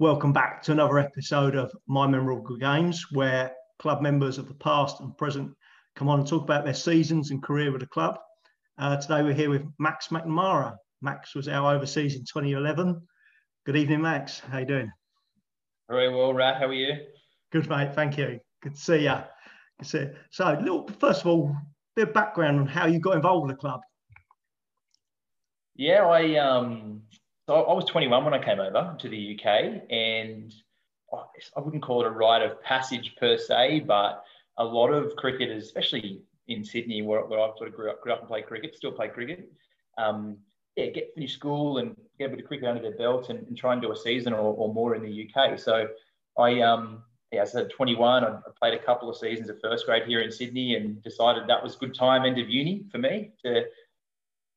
Welcome back to another episode of My Memorable Games, where club members of the past and present come on and talk about their seasons and career with the club. Uh, today we're here with Max McNamara. Max was our overseas in 2011. Good evening, Max. How you doing? Very well, Rat. How are you? Good, mate. Thank you. Good to see you. Good to see you. So, little, first of all, bit of background on how you got involved with the club. Yeah, I um, so I was 21 when I came over to the UK, and I wouldn't call it a rite of passage per se, but a lot of cricketers, especially in Sydney, where, where I sort of grew up, grew up and played cricket, still play cricket. Um, yeah, get finish school and get a bit of cricket under their belt and, and try and do a season or, or, more in the UK. So I, um, yeah, I said 21. I played a couple of seasons of first grade here in Sydney and decided that was good time end of uni for me to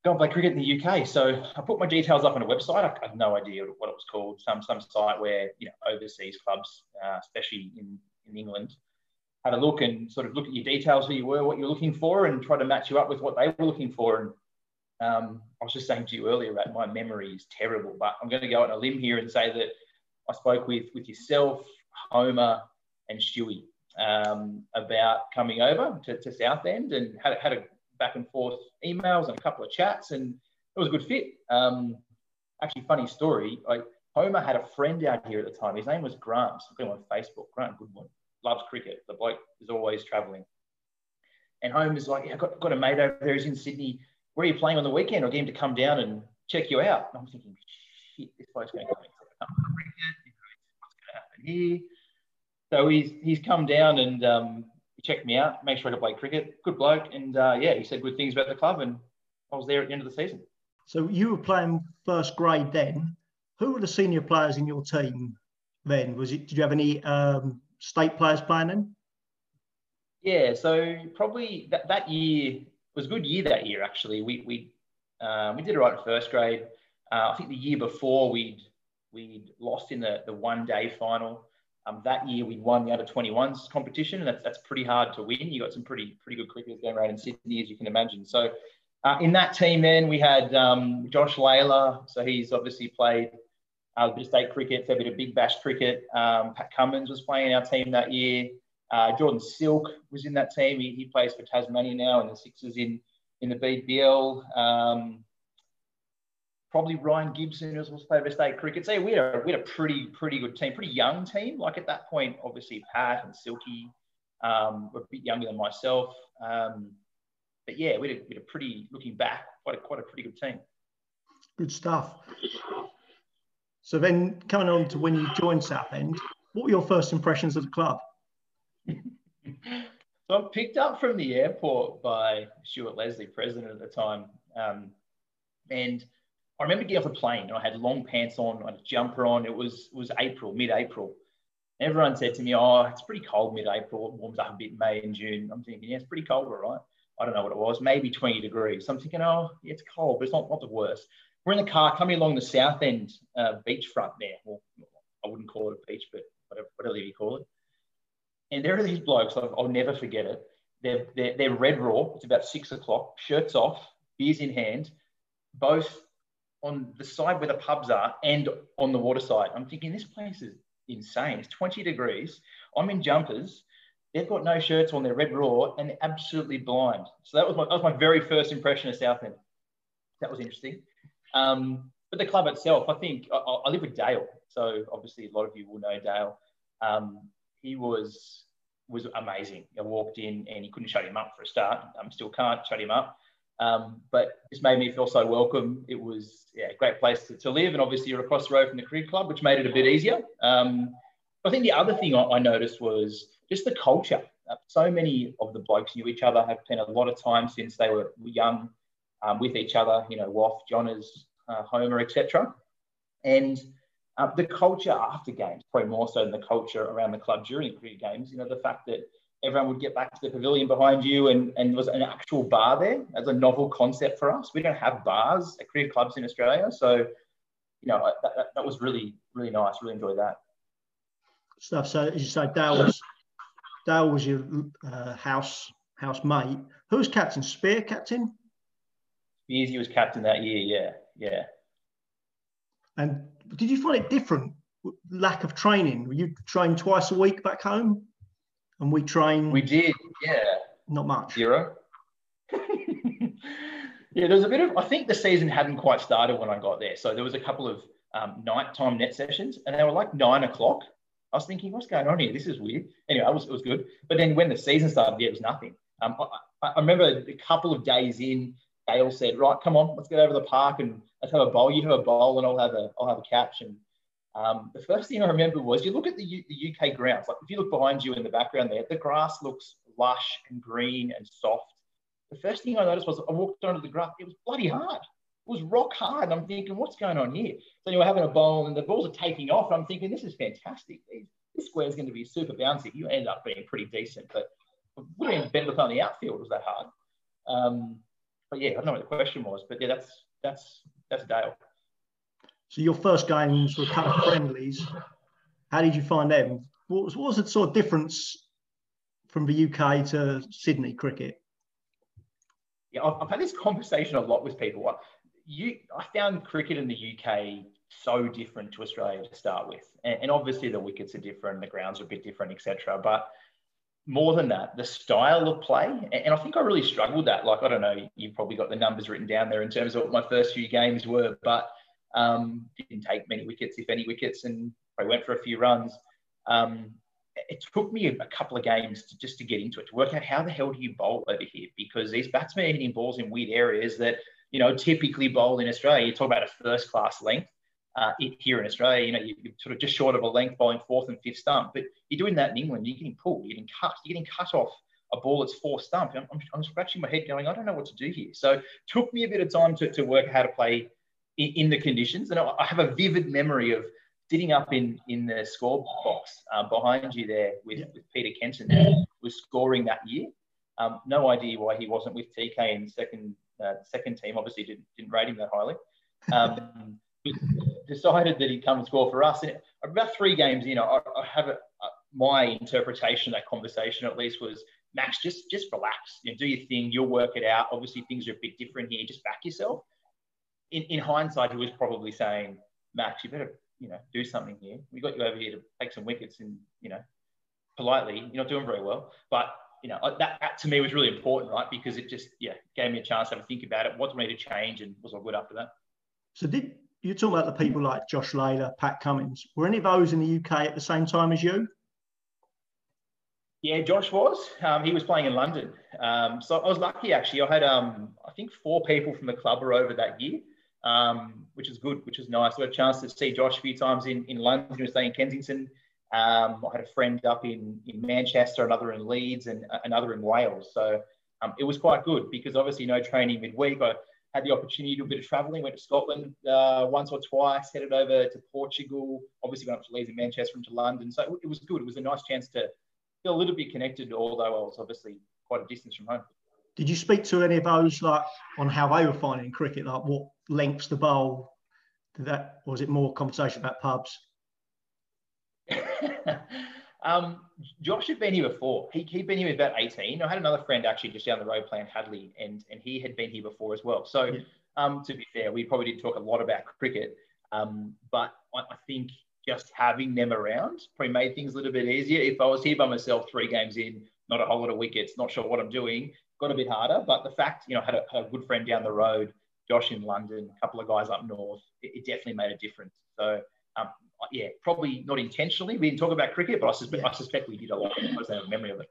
go and play cricket in the UK. So I put my details up on a website. I had no idea what it was called. Some some site where you know overseas clubs, uh, especially in in England, had a look and sort of look at your details, who you were, what you're looking for, and try to match you up with what they were looking for. And um, I was just saying to you earlier, that my memory is terrible, but I'm going to go on a limb here and say that I spoke with with yourself, Homer, and Stewie um, about coming over to, to Southend and had, had a back and forth emails and a couple of chats, and it was a good fit. Um, actually, funny story. I, Homer had a friend out here at the time. His name was Grant. Got him on Facebook. Grant Goodwin loves cricket. The bloke is always travelling. And Homer's like, yeah, I've got, got a mate over there. He's in Sydney. Where are you playing on the weekend? I'll get him to come down and check you out. And I'm thinking, shit, this bloke's going to come. What's going to happen here? So he's he's come down and um, checked me out, make sure I could play cricket. Good bloke, and uh, yeah, he said good things about the club, and I was there at the end of the season. So you were playing first grade then. Who were the senior players in your team then? Was it? Did you have any um, state players playing then? Yeah, so probably that, that year was a good year. That year actually, we we um, we did it right at first grade. Uh, I think the year before we'd we'd lost in the the one day final. Um, that year we won the under 21s competition, and that's, that's pretty hard to win. You got some pretty pretty good cricketers going around in Sydney, as you can imagine. So uh, in that team, then we had um, Josh Lalor, so he's obviously played uh, a bit of state cricket, fair bit of big bash cricket. Um, Pat Cummins was playing in our team that year. Uh, Jordan Silk was in that team. He, he plays for Tasmania now, and the Sixers in in the BBL. Um, probably Ryan Gibson, who was played for state cricket. So we had, a, we had a pretty, pretty good team, pretty young team. Like at that point, obviously Pat and Silky um, were a bit younger than myself. Um, but yeah, we had, a, we had a pretty, looking back, quite a, quite a pretty good team. Good stuff. So then coming on to when you joined Southend, what were your first impressions of the club? so I'm picked up from the airport by Stuart Leslie, president at the time. Um, and I remember getting off the plane. And I had long pants on, I had a jumper on. It was it was April, mid-April. Everyone said to me, "Oh, it's pretty cold mid-April. It warms up a bit May and June." I'm thinking, "Yeah, it's pretty cold, all right." I don't know what it was, maybe 20 degrees. So I'm thinking, "Oh, it's cold, but it's not, not the worst." We're in the car coming along the Southend uh, beachfront there. Well, I wouldn't call it a beach, but whatever, whatever you call it. And there are these blokes. I'll, I'll never forget it. They're, they're, they're red raw. It's about six o'clock. Shirts off, beers in hand, both on the side where the pubs are and on the water side. I'm thinking this place is insane. It's 20 degrees. I'm in jumpers. They've got no shirts on. They're red raw and absolutely blind. So that was my, that was my very first impression of Southend. That was interesting. Um, but the club itself, I think I, I, live with Dale. So obviously a lot of you will know Dale. Um, he was was amazing. I walked in and he couldn't shut him up for a start. I um, still can't shut him up. Um, but this made me feel so welcome. It was yeah, a great place to, to, live, and obviously you're across the road from the cricket club, which made it a bit easier. Um, I think the other thing I, I noticed was just the culture. Uh, so many of the blokes knew each other, have spent a lot of time since they were young um, with each other. You know, Woff, Johners, uh, Homer, etc. And uh, the culture after games, probably more so than the culture around the club during cricket games. You know, the fact that everyone would get back to the pavilion behind you and, and there was an actual bar there as a novel concept for us. We don't have bars at cricket clubs in Australia. So, you know, that, that, that was really, really nice. Really enjoyed that. Stuff. So as you say, Dale was, Dale was your uh, house housemate. Who was captain? Spear captain? Spearsy was captain that year, yeah, yeah. And did you find it different? Lack of training? Were you train twice a week back home, and we train. We did, yeah. Not much. Zero. yeah, there was a bit of. I think the season hadn't quite started when I got there, so there was a couple of um, nighttime net sessions, and they were like nine o'clock. I was thinking, what's going on here? This is weird. Anyway, it was, it was good. But then when the season started, yeah, it was nothing. Um, I, I, remember a couple of days in, Dale said, "Right, come on, let's get over the park and let's have a bowl. You have a bowl, and I'll have a I'll have a catch." And um, the first thing I remember was you look at the, U, the UK grounds. Like if you look behind you in the background there, the grass looks lush and green and soft. The first thing I noticed was I walked onto the grass. It was bloody hard. It was rock hard. And I'm thinking, what's going on here? So anyway, having a bowl and the balls are taking off. I'm thinking, this is fantastic. This square is going to be super bouncy. You end up being pretty decent, but would have been better play on the outfield. Was that hard. Um, but yeah, I don't know what the question was, but yeah, that's that's that's Dale. So your first games were kind of friendlies. How did you find them? What was, what was the sort of difference from the UK to Sydney cricket? Yeah, I've, I've had this conversation a lot with people. You, I found cricket in the UK so different to Australia to start with, and, and obviously the wickets are different, the grounds are a bit different, etc. But more than that, the style of play, and I think I really struggled that. Like I don't know, you've probably got the numbers written down there in terms of what my first few games were, but um, didn't take many wickets, if any wickets, and I went for a few runs. Um, it took me a couple of games to, just to get into it, to work out how the hell do you bowl over here? Because these batsmen are hitting balls in weird areas that, you know, typically bowl in Australia. You talk about a first class length uh, here in Australia, you know, you, are sort of just short of a length bowling fourth and fifth stump. But you're doing that in England, you're getting pulled, you're getting cut, you're getting cut off a ball that's four stump. I'm, I'm, I'm, scratching my head going, I don't know what to do here. So took me a bit of time to, to work how to play in, in the conditions. And I, have a vivid memory of sitting up in, in the score box uh, behind you there with, yeah. with Peter Kenton, who was scoring that year. Um, no idea why he wasn't with TK in the second, uh, second team. Obviously, didn't, didn't rate him that highly. Um, decided that he'd come and score for us. And about three games, you know, I, I have a, a, my interpretation of that conversation at least was Max, just just relax, you know, do your thing, you'll work it out. Obviously, things are a bit different here. Just back yourself. In, in hindsight, he was probably saying, Max, you better, you know, do something here. We got you over here to take some wickets, and you know, politely, you're not doing very well. But you know, that, that to me was really important, right? Because it just, yeah, gave me a chance to have a think about it. What do I need to change, and was all good after that. So did you talk about the people like Josh Lalor, Pat Cummins. Were any of those in the UK at the same time as you? Yeah, Josh was. Um, he was playing in London. Um, so I was lucky actually. I had, um, I think, four people from the club were over that year, um, which is good, which is nice. I had a chance to see Josh a few times in, in London. He was staying in Kensington. Um, I had a friend up in, in Manchester, another in Leeds, and another in Wales. So um, it was quite good because obviously no training midweek. I, had the opportunity to do a bit of traveling, went to Scotland uh, once or twice, headed over to Portugal, obviously went up to Leeds and Manchester and to London. So it was good. It was a nice chance to feel a little bit connected, although I was obviously quite a distance from home. Did you speak to any of those like on how they were finding cricket, like what lengths the bowl? That, or was it more conversation about pubs? Um, Josh had been here before. He, he'd been here about 18. I had another friend actually just down the road playing Hadleigh, and, and he had been here before as well. So, yeah. um, to be fair, we probably didn't talk a lot about cricket. Um, but I, I, think just having them around probably made things a little bit easier. If I was here by myself, three games in, not a whole lot of wickets, not sure what I'm doing, got a bit harder. But the fact, you know, I had a, had a good friend down the road, Josh in London, a couple of guys up north, it, it definitely made a difference. So um, yeah, probably not intentionally. We didn't talk about cricket, but I suspect, yeah. I suspect we did a lot. I just have a memory of it.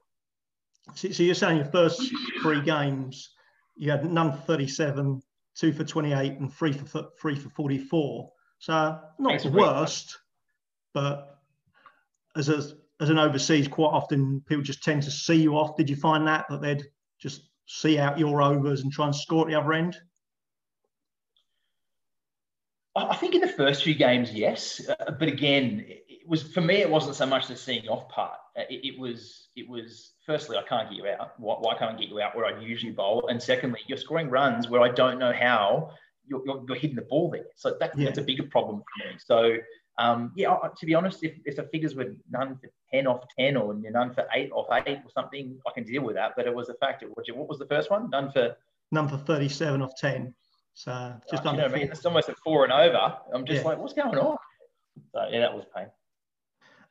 So, so, you're saying your first three games, you had none for 37, two for 28, and three for three for 44. So not Thanks the worst, but as a, as an overseas, quite often people just tend to see you off. Did you find that that they'd just see out your overs and try and score at the other end? I think in the first few games, yes, uh, but again, it was for me. It wasn't so much the seeing off part. Uh, it, it, was. It was. Firstly, I can't get you out. Why, why, can't I get you out where I usually bowl? And secondly, you're scoring runs where I don't know how you're, you're, you're hitting the ball there. So that, yeah. that's a bigger problem for me. So Um, yeah, to be honest, if, if the figures were none for 10 off 10 or none for 8 off 8 or something, I can deal with that. But it was the fact, of, what was the first one? None for? None for 37 off 10. So just oh, under you know, I mean, it's almost at four and over. I'm just yeah. like, what's going on? So yeah, that was pain.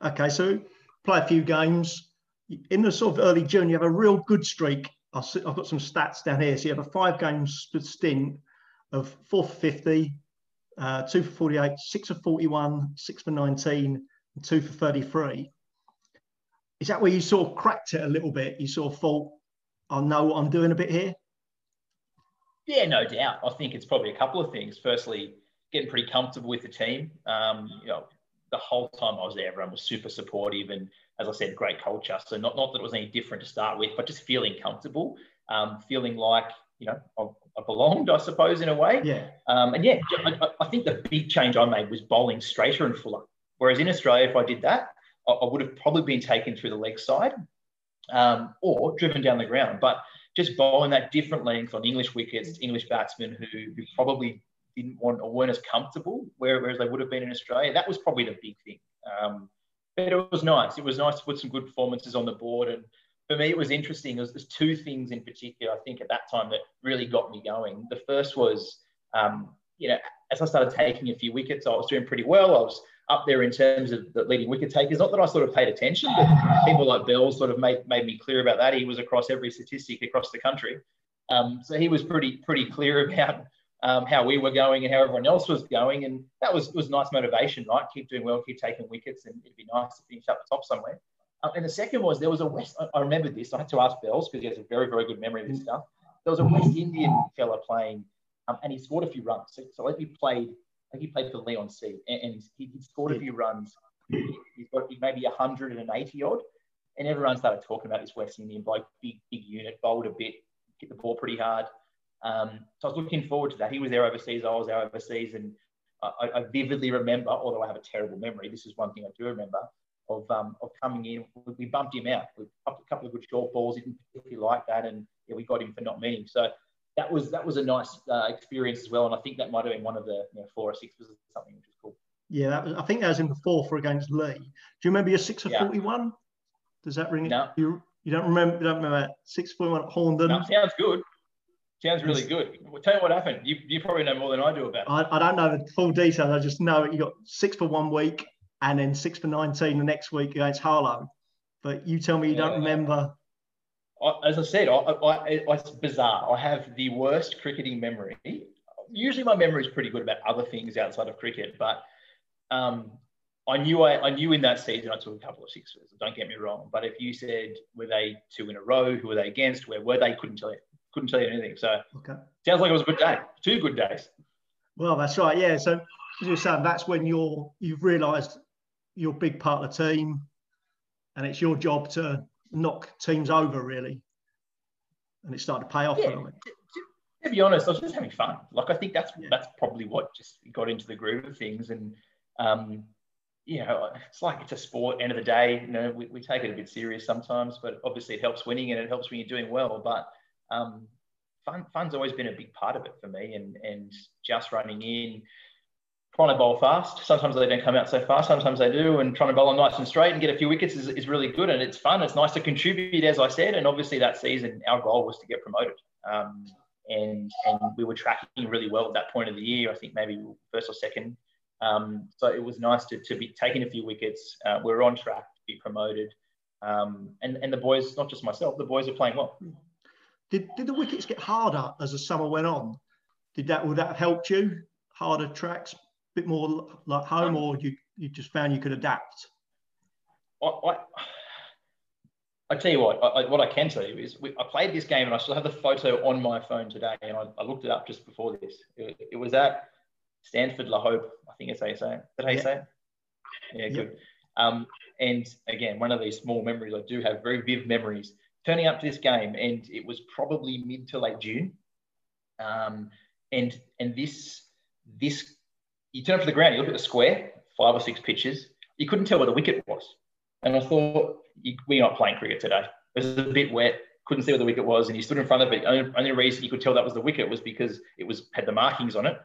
Okay, so play a few games. In the sort of early June, you have a real good streak. I've got some stats down here. So you have a five game stint of four for 50, uh, two for 48, six for 41, six for 19, and two for 33. Is that where you sort of cracked it a little bit? You sort of thought, I know what I'm doing a bit here? Yeah, no doubt. I think it's probably a couple of things. Firstly, getting pretty comfortable with the team. Um, you know, the whole time I was there, everyone was super supportive and, as I said, great culture. So not, not that it was any different to start with, but just feeling comfortable, um, feeling like, you know, I, I, belonged, I suppose, in a way. Yeah. Um, and yeah, I, I, think the big change I made was bowling straighter and fuller. Whereas in Australia, if I did that, I, I would have probably been taken through the leg side um, or driven down the ground. But just bowling that different length on English wickets, English batsmen who, who probably didn't want or weren't as comfortable, whereas they would have been in Australia. That was probably the big thing. Um, but it was nice. It was nice to put some good performances on the board. And for me, it was interesting. There's, there's two things in particular, I think, at that time that really got me going. The first was, um, you know, as I started taking a few wickets, I was doing pretty well. I was up there in terms of the leading wicket takers. Not that I sort of paid attention, but people like Bell sort of made, made me clear about that. He was across every statistic across the country. Um, so he was pretty pretty clear about um, how we were going and how everyone else was going. And that was, was nice motivation, right? Keep doing well, keep taking wickets, and it'd be nice to finish up the top somewhere. Um, and the second was there was a West, I remember this, I had to ask Bells because he has a very, very good memory of this stuff. There was a West Indian fella playing, um, and he scored a few runs. So, so he played, I think he played for Leigh-on-Sea, and, and he, he, scored a few runs. He's got maybe 180 odd. And everyone started talking about this West Indian bloke, big, big unit, bowled a bit, hit the ball pretty hard. Um, so I was looking forward to that. He was there overseas, I was there overseas, and I, I, vividly remember, although I have a terrible memory, this is one thing I do remember of um, of coming in. We bumped him out with a couple of good short balls. He didn't particularly like that, and yeah, we got him for not meeting. So that was that was a nice uh, experience as well. And I think that might have been one of the you know, four or six or something, which was cool. Yeah, that was, I think that was in the four for against Leigh. Do you remember your six of yeah. forty-one? Does that ring? No. You, you don't remember? You don't remember that six forty-one at Horndon? No, sounds good. Sounds really good. Well, tell you what happened. You, you probably know more than I do about it. I, I don't know the full details. I just know you got six for one week and then six for 19 the next week against Harlow. But you tell me you yeah, don't remember. I, as I said, I, I, it's bizarre. I have the worst cricketing memory. Usually my memory is pretty good about other things outside of cricket, but um, I knew I, I knew in that season I took a couple of sixes. Don't get me wrong, but if you said were they two in a row, who were they against, where were they, couldn't tell you couldn't tell you anything. So okay. sounds like it was a good day. Two good days. Well, that's right. Yeah. So as you're saying, that's when you're you've realised you're a big part of the team, and it's your job to knock teams over really, and it started to pay off. Yeah. To, to, be honest, I was just having fun. Like I think that's yeah. that's probably what just got into the groove of things, and um, you know, it's like it's a sport. End of the day, you know, we, we take it a bit serious sometimes, but obviously it helps winning and it helps when you're doing well. But um, fun, fun's always been a big part of it for me, and and just running in, trying to bowl fast. Sometimes they don't come out so fast, sometimes they do, and trying to bowl them nice and straight and get a few wickets is, is really good, and it's fun. It's nice to contribute, as I said, and obviously that season our goal was to get promoted. Um, and and we were tracking really well at that point of the year. I think maybe first or second. Um, so it was nice to, to be taking a few wickets. Uh, we are on track to be promoted. Um, and, and the boys, not just myself, the boys are playing well. Did, did the wickets get harder as the summer went on? Did that would that have helped you? Harder tracks, bit more like home, or you you just found you could adapt? I, I, I tell you what, I, what I can tell you is we, I played this game and I still have the photo on my phone today, and I, I looked it up just before this. It, it, was at Stanford-le-Hope, I think it's how you say it. Did I yeah. say it? Yeah, good. Um, and again, one of these small memories I do have, very vivid memories turning up to this game, and it was probably mid to late June. Um, and and this this you turn up to the ground, you look at the square, five or six pitches, you couldn't tell where the wicket was. And I thought, we're not playing cricket today. It was a bit wet, couldn't see where the wicket was, and you stood in front of it. Only, only reason you could tell that was the wicket was because it was had the markings on it,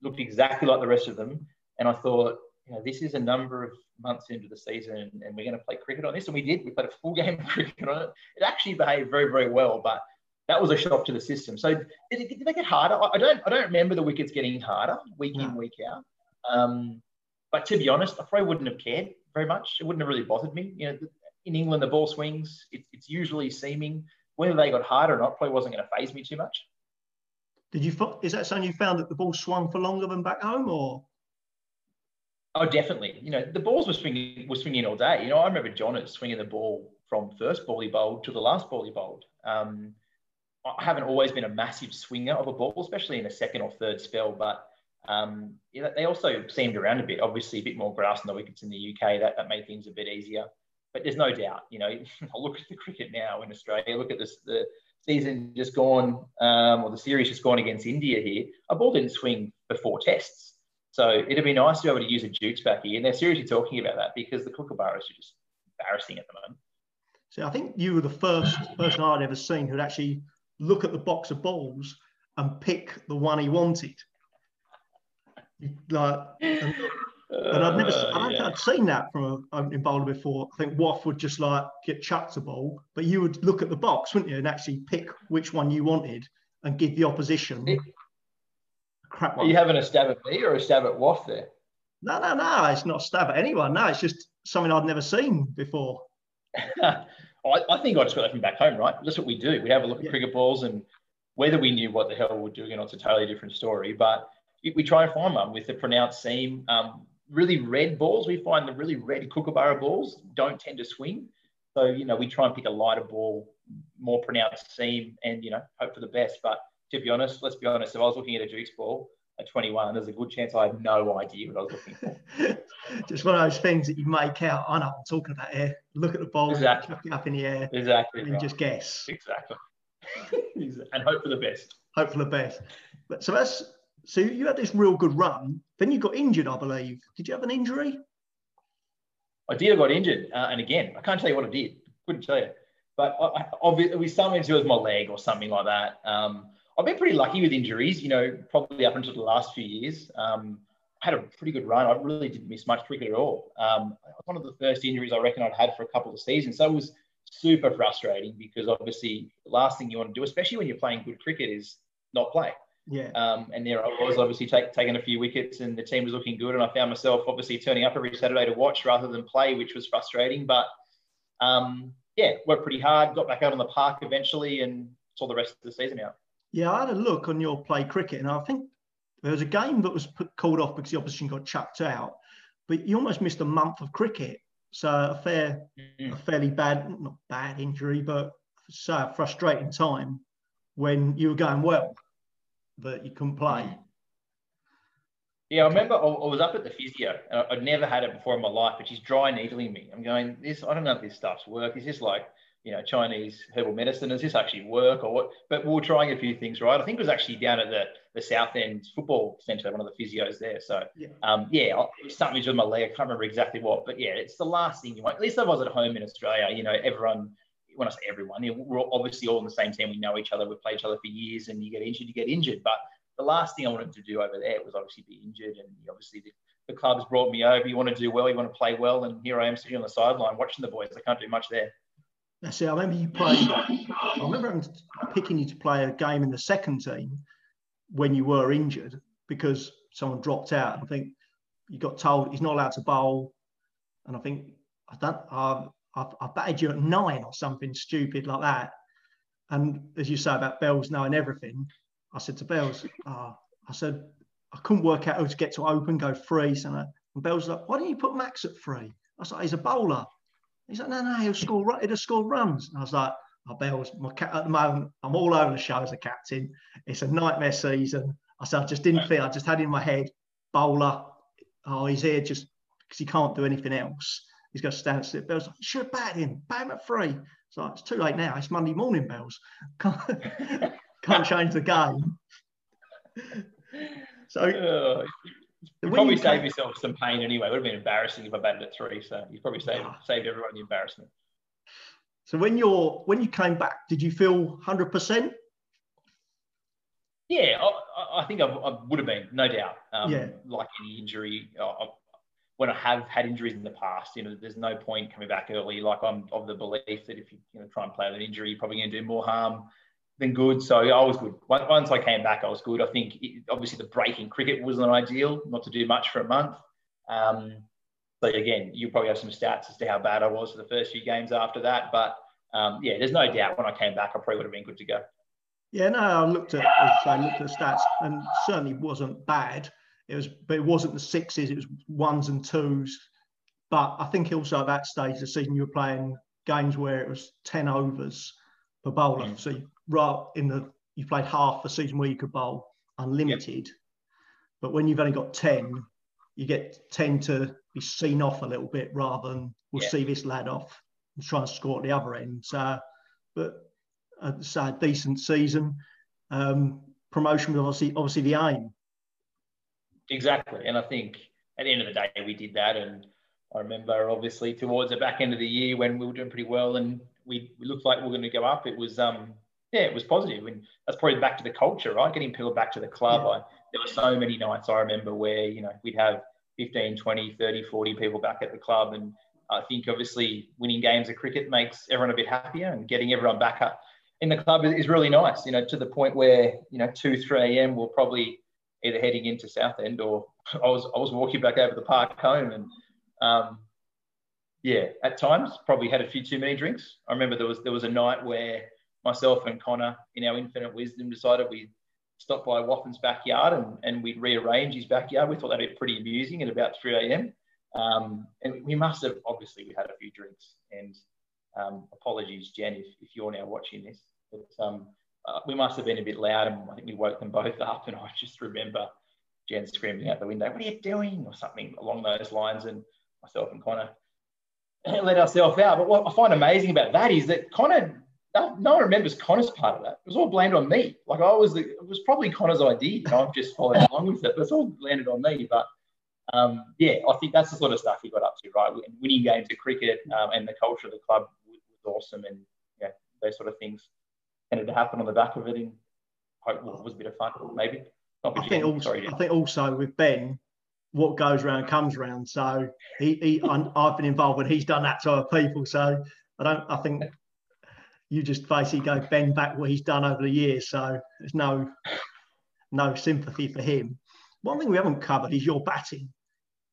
looked exactly like the rest of them. And I thought, you know, this is a number of months into the season and we're going to play cricket on this. And we did. We played a full game of cricket on it. It actually behaved very, very well, but that was a shock to the system. So did, it, did they get harder? I don't, I don't remember the wickets getting harder week in, week out. Um, but to be honest, I probably wouldn't have cared very much. It wouldn't have really bothered me. You know, in England, the ball swings. It, it's usually seaming. Whether they got harder or not probably wasn't going to faze me too much. Did you? Is that something you found that the ball swung for longer than back home, or? Oh, definitely. You know, the balls were swinging were swinging all day. You know, I remember John swinging the ball from first ball he bowled to the last ball he bowled. Um, I haven't always been a massive swinger of a ball, especially in a second or third spell, but um, yeah, they also seamed around a bit. Obviously, a bit more grass on the wickets in the UK. That, that made things a bit easier. But there's no doubt, you know, look at the cricket now in Australia. Look at this, the season just gone, um, or the series just gone against India here. A ball didn't swing for four tests. So it'd be nice to be able to use a Dukes back here. And they're seriously talking about that because the kookaburras are just embarrassing at the moment. So I think you were the first person I'd ever seen who'd actually look at the box of balls and pick the one he wanted. Like, and, and I'd never, uh, I don't yeah. I'd seen that from an opening bowler before. I think Waff would just like get chucked a ball, but you would look at the box, wouldn't you, and actually pick which one you wanted and give the opposition it, crap one. Are you having a stab at me or a stab at Waff there? No, no, no. It's not a stab at anyone. No, it's just something I'd never seen before. I, I, think I just got that from back home, right? That's what we do. We have a look at yeah. cricket balls and whether we knew what the hell we were doing, it's a totally different story. But we try and find one with a pronounced seam. Um, really red balls, we find the really red kookaburra balls don't tend to swing. So, you know, we try and pick a lighter ball, more pronounced seam, and, you know, hope for the best. But to be honest, let's be honest, if I was looking at a Dukes ball at 21, there's a good chance I had no idea what I was looking for. Just one of those things that you make out. I know I'm talking about here. Look at the ball, exactly. chuck it up in the air, exactly, and right. just guess. Exactly, and hope for the best. Hope for the best. But so that's so you had this real good run. Then you got injured, I believe. Did you have an injury? I did. I got injured, uh, and again, I can't tell you what I did. Couldn't tell you. But obviously, with something to with my leg or something like that. Um, I've been pretty lucky with injuries. You know, probably up until the last few years. Um, I had a pretty good run. I really didn't miss much cricket at all. Um, one of the first injuries I reckon I'd had for a couple of seasons. So it was super frustrating because obviously the last thing you want to do, especially when you're playing good cricket, is not play. Yeah. Um, and there I was obviously take, taking a few wickets and the team was looking good. And I found myself obviously turning up every Saturday to watch rather than play, which was frustrating. But um, yeah, worked pretty hard, got back out on the park eventually and saw the rest of the season out. Yeah, I had a look on your play cricket and I think there was a game that was put, called off because the opposition got chucked out, but you almost missed a month of cricket. So a fair, mm-hmm. a fairly bad, not bad injury, but so frustrating time when you were going well that you couldn't play. Yeah, I remember I was up at the physio. I'd never had it before in my life, but she's dry needling me. I'm going, this, I don't know if this stuff's work. Is this like, you know, Chinese herbal medicine? Does this actually work or what? But we were trying a few things, right? I think it was actually down at the, the Southend Football Centre, one of the physios there. So, yeah, um, yeah something with my leg. I can't remember exactly what, but yeah, it's the last thing you want. At least I was at home in Australia, you know, everyone when I say everyone, we're obviously all in the same team. We know each other. We've played each other for years, and you get injured, you get injured. But the last thing I wanted to do over there was obviously be injured, and obviously the, the club's brought me over. You want to do well, you want to play well, and here I am sitting on the sideline watching the boys. I can't do much there. That's it. I remember you played. I remember picking you to play a game in the second team when you were injured because someone dropped out. I think you got told he's not allowed to bowl, and I think I don't. Uh, I, I batted you at nine or something stupid like that. And as you say about Bells knowing everything, I said to Bells, oh, I said, I couldn't work out how to get to open, go free. So, and Bells was like, why don't you put Max at free? I was like, he's a bowler. He's like, no, no, he'll score, he'll score runs. And I was like, oh, Bells, my cat at the moment, I'm all over the show as a captain. It's a nightmare season. I said, I just didn't feel, I just had in my head, bowler. Oh, he's here just because he can't do anything else he's going to stand still. Bells like, you should have batted him, bat him at three. It's like, it's too late now. It's Monday morning, Bells. Can't, can't change the game. So uh, you probably saved yourself some pain anyway. It would have been embarrassing if I batted at three. So you probably saved yeah. saved everyone the embarrassment. So when you're when you came back, did you feel hundred percent? Yeah, I, I think I, I, would have been, no doubt. Um, yeah. Like any injury, I, when I have had injuries in the past, you know, there's no point coming back early. Like I'm of the belief that if you, you know, try and play with an injury, you're probably going to do more harm than good. So I was good. Once I came back, I was good. I think it, obviously the break in cricket wasn't ideal, not to do much for a month. Um, but again, you probably have some stats as to how bad I was for the first few games after that. But um, yeah, there's no doubt when I came back, I probably would have been good to go. Yeah, no, I looked at I looked at the stats and certainly wasn't bad. It was, but it wasn't the sixes. It was ones and twos. But I think also at that stage of the season, you were playing games where it was ten overs per bowler. Mm. So you, right in the you played half the season where you could bowl unlimited. Yep. But when you've only got ten, you get tend to be seen off a little bit rather than we'll see this lad off and try and score at the other end. So, but a decent season. Um, promotion was obviously obviously the aim. Exactly, and I think at the end of the day we did that, and I remember obviously towards the back end of the year when we were doing pretty well and we, we looked like we were going to go up. It was um yeah, it was positive. and that's probably back to the culture, right? Getting people back to the club. Yeah. I, there were so many nights I remember where you know we'd have 15, 20, 30, 40 people back at the club, and I think obviously winning games of cricket makes everyone a bit happier, and getting everyone back up in the club is really nice. You know, to the point where you know two, three a.m. we're probably either heading into Southend or I was I was walking back over the park home, and um, yeah, at times probably had a few too many drinks. I remember there was there was a night where myself and Connor, in our infinite wisdom, decided we'd stop by Waffin's backyard and, and we'd rearrange his backyard. We thought that'd be pretty amusing at about 3 a.m. Um, and we must have obviously we had a few drinks. And um, apologies, Jen, if, if you're now watching this, but um, uh, we must have been a bit loud and I think we woke them both up. And I just remember Jen screaming out the window, "What are you doing?" or something along those lines. And myself and Connor let ourselves out. But what I find amazing about that is that Connor, no, no one remembers Connor's part of that. It was all blamed on me. Like I was, the, it was probably Connor's idea. And I've just followed along with it. But it's all landed on me. But um, yeah, I think that's the sort of stuff he got up to, right? Winning games of cricket um, and the culture of the club was awesome. And yeah, those sort of things tended to happen on the back of it. And hope it was a bit of fun, maybe. I think, also, Sorry, I think also with Ben, what goes around comes around. So he, he I've been involved when he's done that to other people. So I don't. I think you just basically go bend back what he's done over the years. So there's no no sympathy for him. One thing we haven't covered is your batting,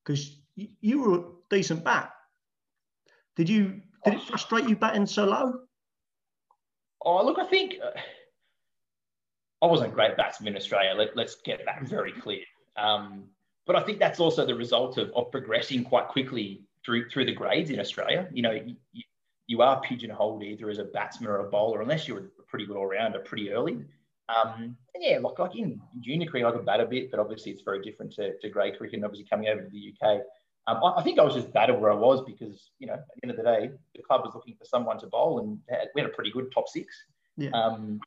because you, you were a decent bat. Did you? Did it frustrate you batting so low? Oh, look, I think uh, I wasn't great batsman in Australia. Let, us get that very clear. Um, but I think that's also the result of, of progressing quite quickly through through the grades in Australia. You know, you, you are pigeonholed either as a batsman or a bowler, unless you're a pretty good all rounder pretty early. Um, and yeah, like, like in junior cricket, I could bat a bit, but obviously it's very different to, to grade cricket and obviously coming over to the UK. Um, I, I, think I was just better where I was because, you know, at the end of the day, the club was looking for someone to bowl and we had a pretty good top six. Yeah. Um,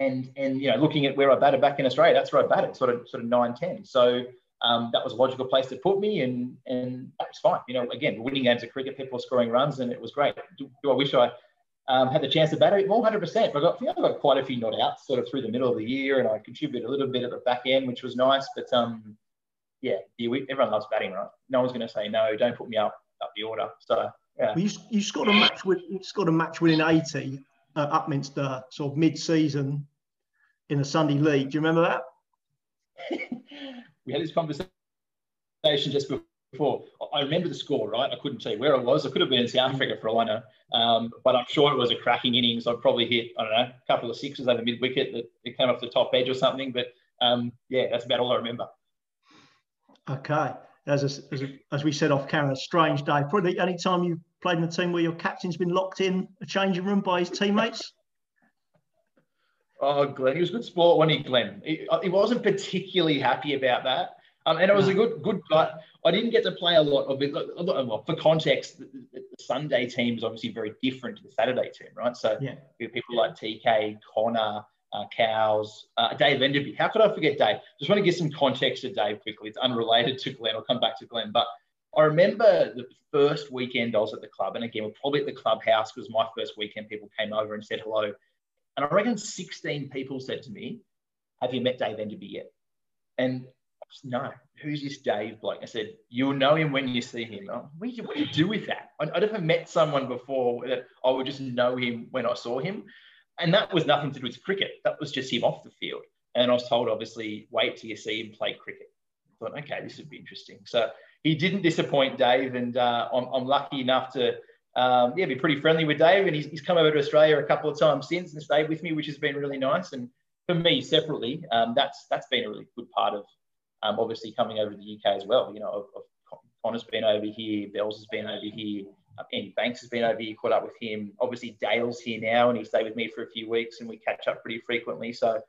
and, and, you know, looking at where I batted back in Australia, that's where I batted, sort of, sort of 9, 10. So um, that was a logical place to put me, and and that was fine. You know, again, winning games of cricket, people scoring runs, and it was great. Do, do I wish I um, had the chance to bat a bit more? 100%. But I got, I got quite a few not outs sort of through the middle of the year, and I contributed a little bit at the back end, which was nice. But um, yeah, everyone loves batting, right? No one's going to say no. Don't put me up up the order. So yeah. Well, you, you scored a match with you scored a match winning 80 at Upminster, sort of mid-season in the Sunday League. Do you remember that? we had this conversation just before. I remember the score, right? I couldn't tell you where it was. I could have been in South Africa for all I know, um, but I'm sure it was a cracking innings. I probably hit, I don't know, a couple of sixes over mid wicket that it came off the top edge or something. But um, yeah, that's about all I remember. Okay. As, a, as, a, as, we said off camera, strange day. Probably any time you played in a team where your captain's been locked in a changing room by his teammates. Oh, Glenn, he was good sport, wasn't he, Glenn? He, uh, he wasn't particularly happy about that. Um, and it was a good, good. But I didn't get to play a lot of it. For context, the, the, Sunday team is obviously very different to the Saturday team, right? So yeah. people like TK, Connor, uh, Cows, uh, Dave Enderby. How could I forget Dave? Just want to give some context to Dave quickly. It's unrelated to Glenn. I'll come back to Glenn. But I remember the first weekend I was at the club, and again, we're probably at the clubhouse because my first weekend people came over and said hello. And I reckon 16 people said to me, Have you met Dave Enderby yet? And no, who's this Dave bloke? I said, you'll know him when you see him. Oh, what, do you, what do you do with that? I, would never met someone before that I would just know him when I saw him. And that was nothing to do with cricket. That was just him off the field. And I was told, obviously, wait till you see him play cricket. I thought, okay, this would be interesting. So he didn't disappoint Dave. And uh, I'm, I'm, lucky enough to um, yeah, be pretty friendly with Dave. And he's, he's come over to Australia a couple of times since and stayed with me, which has been really nice. And for me separately, um, that's that's been a really good part of um, obviously coming over to the UK as well. You know, Connor's been over here, Bells has been over here, Andy Banks has been over here, caught up with him. Obviously, Dale's here now, and he stayed with me for a few weeks, and we catch up pretty frequently. So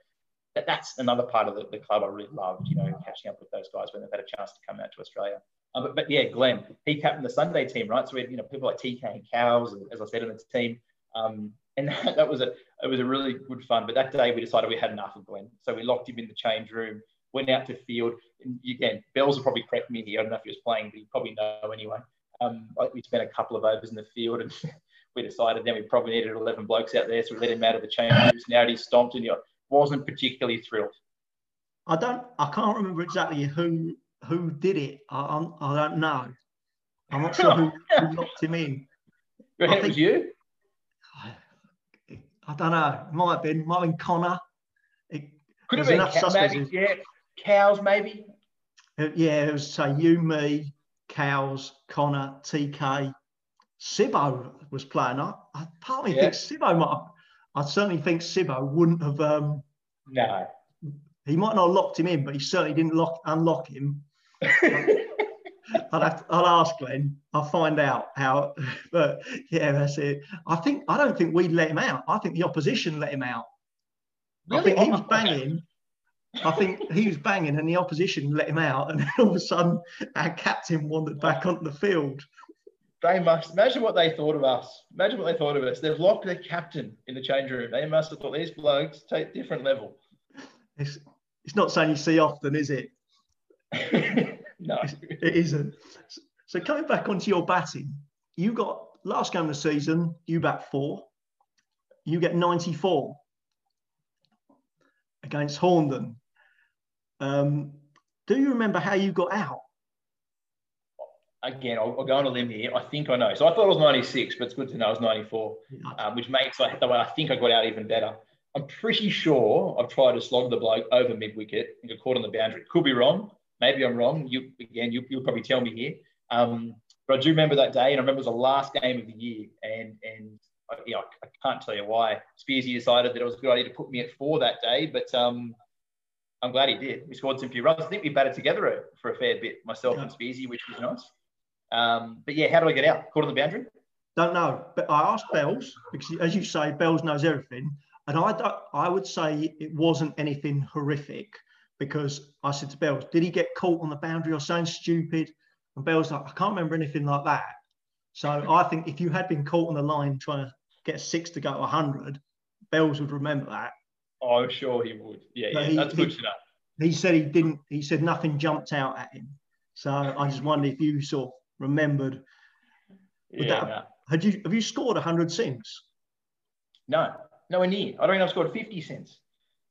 that, that's another part of the, the club I really loved. You know, catching up with those guys when they've had a chance to come out to Australia. Um, but, but, yeah, Glenn, he captained the Sunday team, right? So we had you know people like TK and Cows, as I said, in the team. Um, and that, that was a it was a really good fun. But that day we decided we had enough of Glenn, so we locked him in the change room went out to field. And again, Bells will probably correct me here. I don't know if he was playing, but he probably know anyway. Um, we spent a couple of overs in the field and we decided then we probably needed 11 blokes out there. So we let him out of the changes. Now he's stomped and he wasn't particularly thrilled. I don't, I can't remember exactly who who did it. I, I don't know. I'm not sure who, who locked him in. I think, was you? I, I, don't know. It might have been, might have been Connor. It, Could have been maybe, yeah, Cows, maybe? Uh, yeah, it was say you, me, Cows, Connor, TK. Sibo was playing. I, I partly yeah. think Sibo might have, I certainly think Sibo wouldn't have. Um, no. He might not have locked him in, but he certainly didn't lock unlock him. I'd have to, I'll ask Glenn. I'll find out how. But yeah, that's it. I think I don't think we'd let him out. I think the opposition let him out. Really? I think he was banging. I think he was banging and the opposition let him out, and all of a sudden our captain wandered back onto the field. They must imagine what they thought of us. Imagine what they thought of us. They've locked their captain in the change room. They must have thought these blokes take different level. It's it's not something you see often, is it? no, it's, it isn't. So coming back onto your batting, you got last game of the season, you bat four, you get 94 against Horndon. Um, do you remember how you got out? Again, I'll, I'll, go on a limb here. I think I know. So I thought it was 96, but it's good to know it was 94, um, which makes like, the way I think I got out even better. I'm pretty sure I've tried to slog the bloke over mid wicket and got caught on the boundary. Could be wrong. Maybe I'm wrong. You again, you, will probably tell me here. Um, but I do remember that day, and I remember it was the last game of the year, and and I, you know, I can't tell you why Spearsy decided that it was a good idea to put me at four that day, but um, I'm glad he did. We scored some few runs. I think we batted together for a fair bit, myself yeah. and Spearsy, which was nice. Um, but yeah, how do I get out? Caught on the boundary? Don't know, but I asked Bells because, as you say, Bells knows everything, and I I would say it wasn't anything horrific because I said to Bells, "Did he get caught on the boundary or something stupid?" And Bells like, "I can't remember anything like that." So I think if you had been caught on the line trying to get a six to go to 100, Bells would remember that. Oh, I'm sure he would. Yeah, yeah he, that's good he, to know. He said he didn't. He said nothing jumped out at him. So I just wondered if you sort of remembered. Yeah. That. Had you have you scored 100 since? No, nowhere near. I don't think I've scored 50 cents.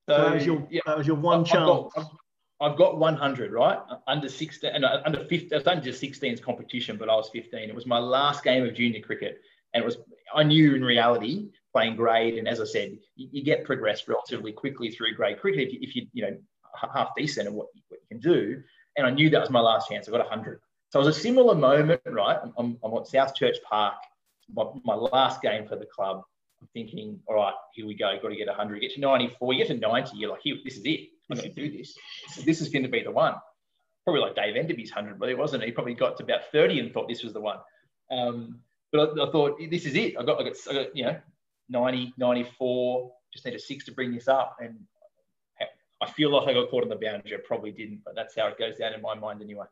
So, so that was your yeah, that was your one I've, chance. I've got, I've, got 100 right under 16 and under 15. I was under 16's competition, but I was 15. It was my last game of junior cricket, and it was I knew in reality playing grade, and as I said, you, you get progressed relatively quickly through grade cricket if you, if you you know half decent at what you, what you can do. And I knew that was my last chance. I got 100. So it was a similar moment, right? I'm, I'm at Southchurch Park, my, my last game for the club. I'm thinking, all right, here we go. Got to get 100. Get to 94. You get to 90. You're like, here, this is it. I'm going to do this. This is going to be the one. Probably like Dave Enderby's 100, but it wasn't. He probably got to about 30 and thought this was the one. Um, but I, I, thought this is it. I got, I got, I got, you know, 90, 94. Just need a six to bring this up, and I feel like I got caught on the boundary. I probably didn't, but that's how it goes down in my mind anyway.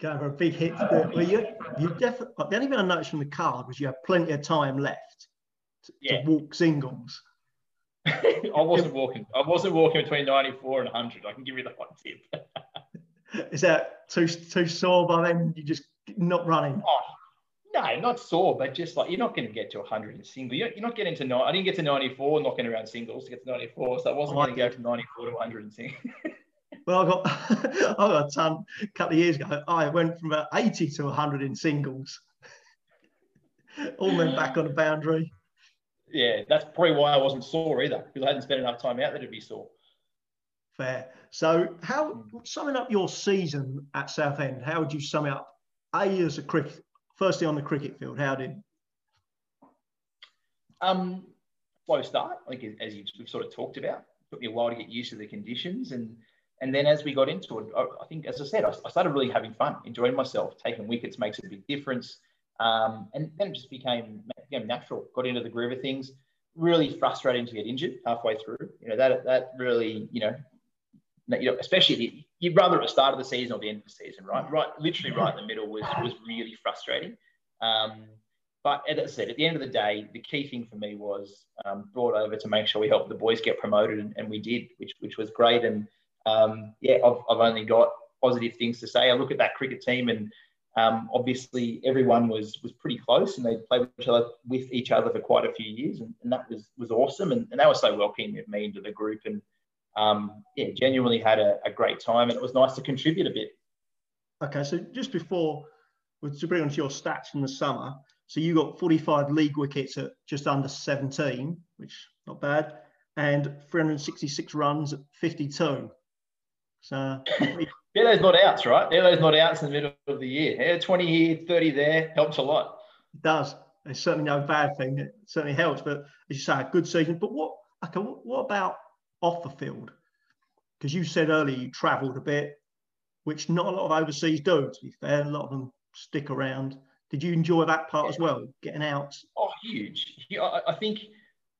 Going for a big hit. Well, you, you definitely. The only thing I noticed from the card was you had plenty of time left to, yeah. to walk singles. I wasn't walking. I wasn't walking between 94 and 100. I can give you the hot tip. Is that too too sore by then? You just not running. Oh, no, not sore, but just like you're not going to get to 100 in single. You're, you're not getting to nine. I didn't get to 94 knocking around singles to get to 94, so I wasn't oh, going to go from 94 to 100 in single. Well, I got I got a ton a couple of years ago. I went from about 80 to 100 in singles. All men back on the boundary. Yeah, that's probably why I wasn't sore either, because I hadn't spent enough time out there to be sore. Fair. So, how hmm. summing up your season at Southend? How would you sum it up? A as a cricket, firstly on the cricket field, how did? Um, slow start, like as you, we've sort of talked about. Took me a while to get used to the conditions, and and then as we got into it, I, think, as I said, I, I, started really having fun, enjoying myself. Taking wickets makes a big difference, um, and then it just became, became natural. Got into the groove of things. Really frustrating to get injured halfway through. You know that that really, you know, you know, especially you'd rather at the start of the season or the end of the season, right? Right, literally right in the middle was was really frustrating. Um, but as I said, at the end of the day, the key thing for me was um, brought over to make sure we helped the boys get promoted, and, and we did, which which was great. And um, yeah, I've, I've only got positive things to say. I look at that cricket team, and um, obviously everyone was was pretty close, and they played with each other, with each other for quite a few years, and, and that was was awesome. And, and they were so welcoming of me into the group, and um, yeah, genuinely had a, a, great time, and it was nice to contribute a bit. Okay, so just before to bring on to your stats from the summer, so you got 45 league wickets at just under 17, which not bad, and 366 runs at 52. So yeah, those not outs, right? They're those not outs in the middle of the year. Yeah, 20 here, 30 there helps a lot. It does. It's certainly no bad thing. It certainly helps. But as you say, a good season. But what okay, what about off the field? Because you said earlier you travelled a bit, which not a lot of overseas do, to be fair. A lot of them stick around. Did you enjoy that part as well, getting out? Oh, huge. Yeah, I, I think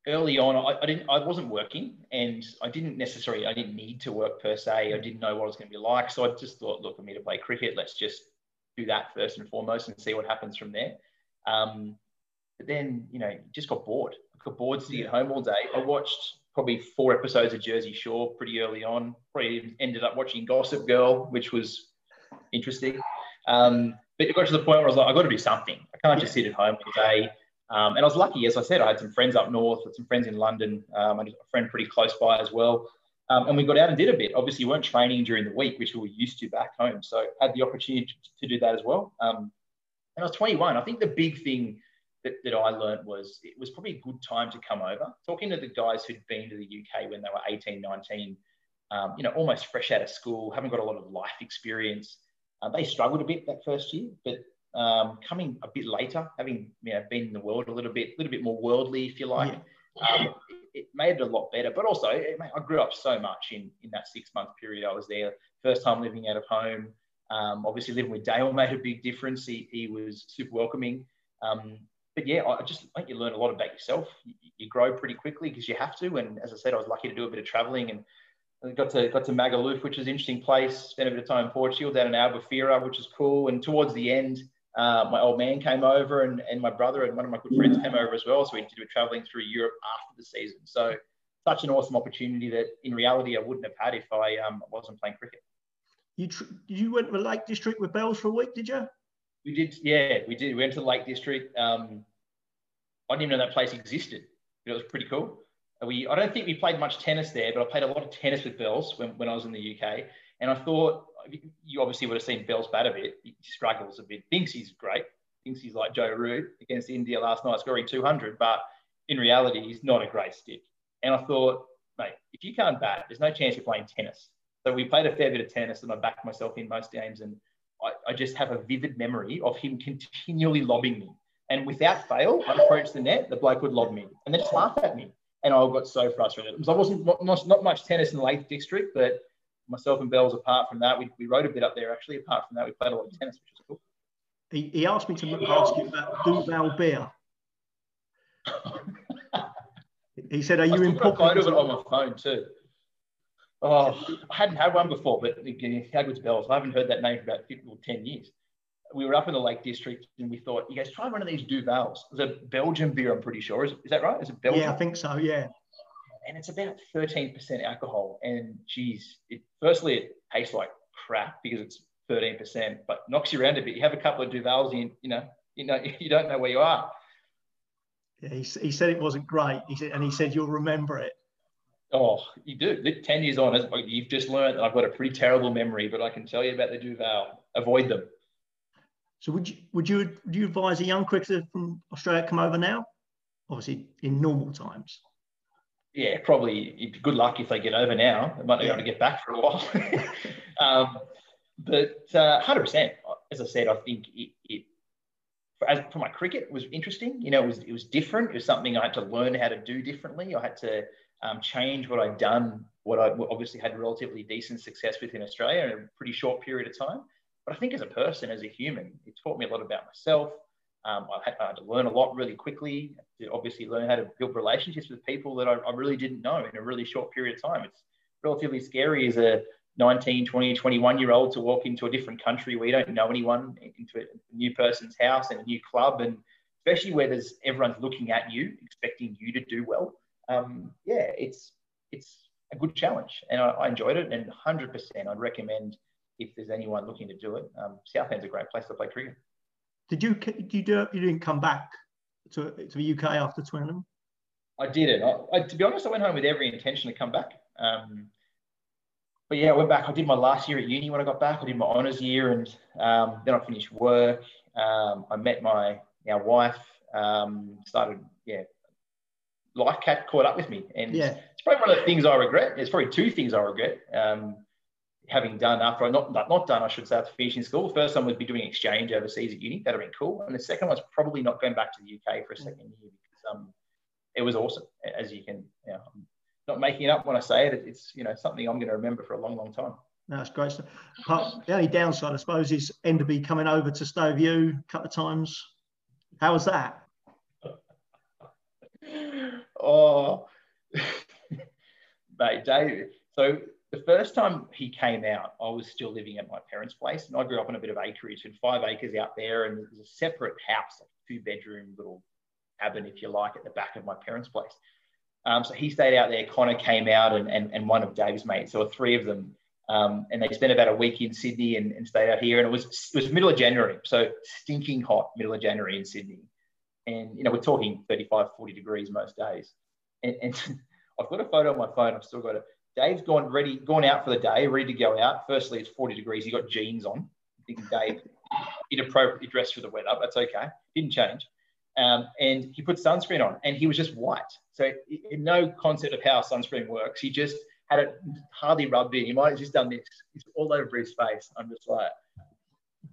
early on, I, I, didn't, I wasn't working, and I didn't necessarily, I didn't need to work per se. I didn't know what it was going to be like, so I just thought, look, for me to play cricket, let's just do that first and foremost, and see what happens from there. Um, but then, you know, just got bored. I got bored sitting at home all day. I watched probably four episodes of Jersey Shore pretty early on. Probably ended up watching Gossip Girl, which was interesting. Um, but it got to the point where I was like, I've got to do something. I can't just sit at home all day. Um, and I was lucky, as I said, I had some friends up north, some friends in London, um, a friend pretty close by as well. Um, and we got out and did a bit. Obviously, we weren't training during the week, which we were used to back home. So had the opportunity to, to do that as well. Um, and I was 21. I think the big thing that, that I learned was it was probably a good time to come over. Talking to the guys who'd been to the UK when they were 18, 19, um, you know, almost fresh out of school, haven't got a lot of life experience. Uh, they struggled a bit that first year, but um, coming a bit later, having you know, been in the world a little bit, a little bit more worldly, if you like, yeah. um, it, it, made it a lot better. But also, it, I grew up so much in in that six month period I was there. First time living out of home. Um, obviously, living with Dale made a big difference. He, he was super welcoming. Um, but yeah, I just think you learn a lot about yourself. You, grow pretty quickly because you have to. And as I said, I was lucky to do a bit of traveling and got to got to Magaluf, which was an interesting place. Spent a bit of time in Portugal, down in Albufeira, which is cool. And towards the end, uh, my old man came over, and, and my brother and one of my good friends came over as well. So we did a traveling through Europe after the season. So such an awesome opportunity that in reality I wouldn't have had if I um, wasn't playing cricket. You tr- you went to the Lake District with Bells for a week, did you? We did, yeah, we did. We went to the Lake District. Um, I didn't even know that place existed. But it was pretty cool. We, I don't think we played much tennis there, but I played a lot of tennis with Bells when, when I was in the UK. And I thought, you obviously would have seen Bells bat a bit. He struggles a bit, thinks he's great, thinks he's like Joe Root against India last night, scoring 200. But in reality, he's not a great stick. And I thought, mate, if you can't bat, there's no chance you're playing tennis. So we played a fair bit of tennis and I backed myself in most games. And I, I just have a vivid memory of him continually lobbing me. And without fail, I'd approach the net, the bloke would lob me and then just laugh at me and I got so frustrated because I wasn't not, not much tennis in the Lake District, but myself and Bells, apart from that, we, we rode a bit up there actually. Apart from that, we played a lot of tennis, which was cool. He, he asked me to ask you about Duvel beer. he said, "Are you in?" I've got a photo of it on my phone too. Oh, I hadn't had one before, but Hagrid's Bells. I haven't heard that name for about 50 or 10 years we were up in the Lake District and we thought, you guys try one of these Duvels. It's a Belgian beer, I'm pretty sure. Is, is that right? Is it Belgian? Yeah, I think so. Yeah. And it's about 13% alcohol. And geez, it, firstly, it tastes like crap because it's 13%, but knocks you around a bit. You have a couple of Duvels in, you know, you know, you don't know where you are. Yeah, he, he said it wasn't great. He said, and he said you'll remember it. Oh, you do. 10 years on, you've just learned that I've got a pretty terrible memory, but I can tell you about the Duvel. Avoid them. So would you would you would you advise a young cricketer from Australia come over now? Obviously in normal times. Yeah, probably good luck if they get over now. They might not be able to get back for a while. um, but uh, 100%, as I said, I think it, it for, as, for my cricket was interesting. You know, it was it was different. It was something I had to learn how to do differently. I had to um, change what I'd done, what I obviously had relatively decent success with in Australia in a pretty short period of time. But I think as a person, as a human, it taught me a lot about myself. Um, I, had, I, had, to learn a lot really quickly. To obviously learn how to build relationships with people that I, I really didn't know in a really short period of time. It's relatively scary as a 19, 20, 21 year old to walk into a different country where you don't know anyone, into a new person's house and a new club, and especially where there's everyone's looking at you, expecting you to do well um, yeah, it's it's a good challenge, and I, I enjoyed it. And 100%, I'd recommend if there's anyone looking to do it. Um, Southend's a great place to play cricket. Did you did you do you didn't come back to, to the UK after Twickenham? I didn't. I, I, to be honest, I went home with every intention to come back. Um, but yeah, I went back. I did my last year at uni when I got back. I did my honours year, and um, then I finished work. Um, I met my now wife. Um, started yeah life cat caught up with me. And yeah. it's probably one of the things I regret. There's probably two things I regret. Um, having done after I not not done, I should say, after finishing school. The first one would be doing exchange overseas at uni. That'd have been cool. And the second one's probably not going back to the UK for a second year because um, it was awesome. As you can, you know, I'm not making it up when I say it. It's you know something I'm going to remember for a long, long time. No, that's great stuff. But the only downside, I suppose, is Enderby coming over to Stowe View a couple of times. How was that? Oh, mate, Dave. So the first time he came out, I was still living at my parents' place, and I grew up on a bit of acreage, and five acres out there, and there's a separate house, like two bedroom little cabin, if you like, at the back of my parents' place. Um, so he stayed out there. Connor came out, and, and, and one of Dave's mates. So three of them, um, and they spent about a week in Sydney and, and stayed out here. And it was it was middle of January, so stinking hot, middle of January in Sydney and you know we're talking 35 40 degrees most days. And, and i've got a photo on my phone. I've still got it. Dave's gone ready gone out for the day ready to go out. Firstly it's 40 degrees. He got jeans on. I think dave inappropriately dressed for the weather. That's okay. Didn't change. Um, and he put sunscreen on and he was just white. So no concept of how sunscreen works. He just had it hardly rubbed in. He might have just done this. It's all over his face. I'm just like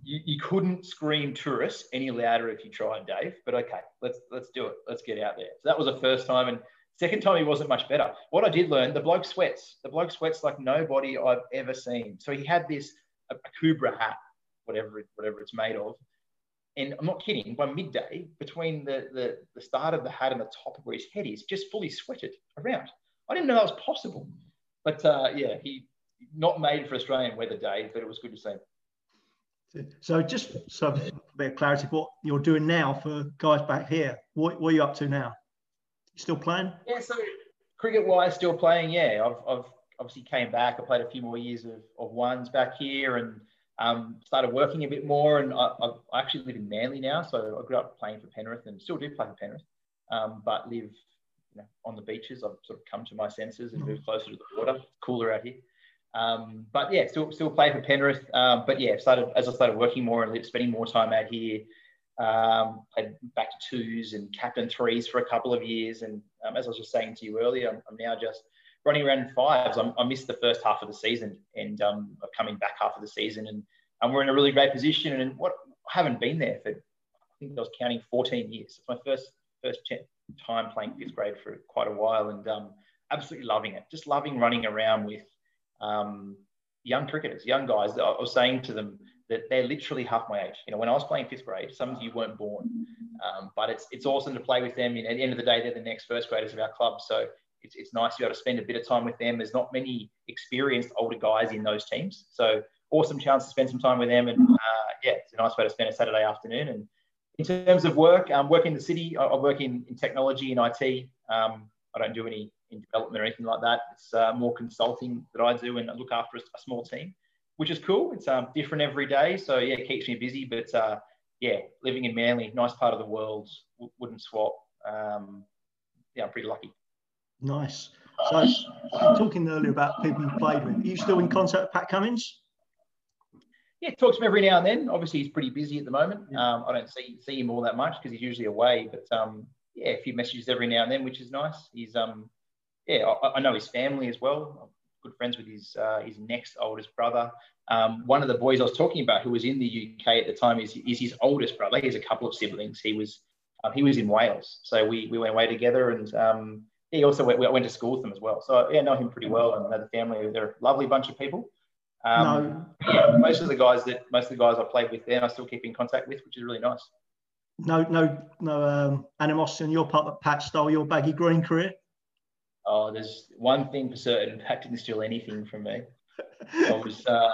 you, you couldn't scream tourists any louder if you tried, Dave. But okay, let's let's do it. Let's get out there. So that was the first time, and second time he wasn't much better. What I did learn, the bloke sweats. The bloke sweats like nobody I've ever seen. So he had this a, Akubra hat, whatever whatever it's made of. And I'm not kidding. By midday, between the, the, the start of the hat and the top of where his head is, just fully sweated around. I didn't know that was possible. But uh, yeah, he not made for Australian weather, Dave, but it was good to see. So just so a bit of clarity, what you're doing now for guys back here, what, what are you up to now? You still playing? Yeah, so cricket-wise, still playing. Yeah, I've, I've obviously came back. I played a few more years of, of ones back here and um, started working a bit more. And I, I, actually live in Manly now, so I grew up playing for Penrith and still do play for Penrith, um, but live you know, on the beaches. I've sort of come to my senses and moved closer to the water. It's cooler out here. Um, but yeah, still still play for Penrith. Um, but yeah, started as I started working more and spending more time out here. Um, played back to twos and captain threes for a couple of years. And um, as I was just saying to you earlier, I'm, I'm now just running around in fives. I'm, i missed the first half of the season, and um, coming back half of the season, and, and we're in a really great position. And what I haven't been there for, I think I was counting 14 years. It's my first first time playing fifth grade for quite a while, and um, absolutely loving it. Just loving running around with um, young cricketers, young guys. I was saying to them that they're literally half my age. You know, when I was playing fifth grade, some of you weren't born, um, but it's it's awesome to play with them. And at the end of the day, they're the next first graders of our club. So it's, it's nice to be able to spend a bit of time with them. There's not many experienced older guys in those teams, so awesome chance to spend some time with them. And uh, yeah, it's a nice way to spend a Saturday afternoon. And in terms of work, um, work in the city. I, I work in, in technology and IT. Um, I don't do any in development or anything like that. It's uh, more consulting that I do and I look after a, a small team, which is cool. It's um, different every day. So yeah, it keeps me busy. But uh, yeah, living in Manly, nice part of the world, wouldn't swap. Um, yeah, I'm pretty lucky. Nice. So, talking earlier about people you played with, are you still in contact with Pat Cummins? Yeah, talks to him every now and then. Obviously, he's pretty busy at the moment. Um, I don't see see him all that much because he's usually away. But um, yeah, a few messages every now and then, which is nice. He's um, yeah, I, I know his family as well. I'm good friends with his uh, his next oldest brother. Um, one of the boys I was talking about, who was in the UK at the time, is, is his oldest brother. He has a couple of siblings. He was um, he was in Wales, so we we went away together, and um, he also went, went to school with them as well. So yeah, I know him pretty well, and know the family. They're a lovely bunch of people. Um, no. Yeah, most of the guys that most of the guys I played with then I still keep in contact with, which is really nice. No, no, no um, animosity on your part that Pat stole your baggy green career. Oh, there's one thing for certain: Pat didn't steal anything from me. I was uh,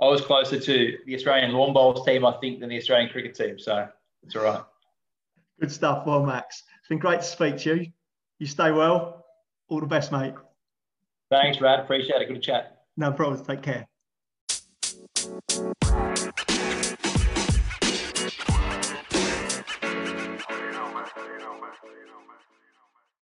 I was closer to the Australian lawn bowls team, I think, than the Australian cricket team. So it's all right. Good stuff. Well, Max, it's been great to speak to you. You stay well. All the best, mate. Thanks, Rad. Appreciate it. Good to chat. No problem. Take care.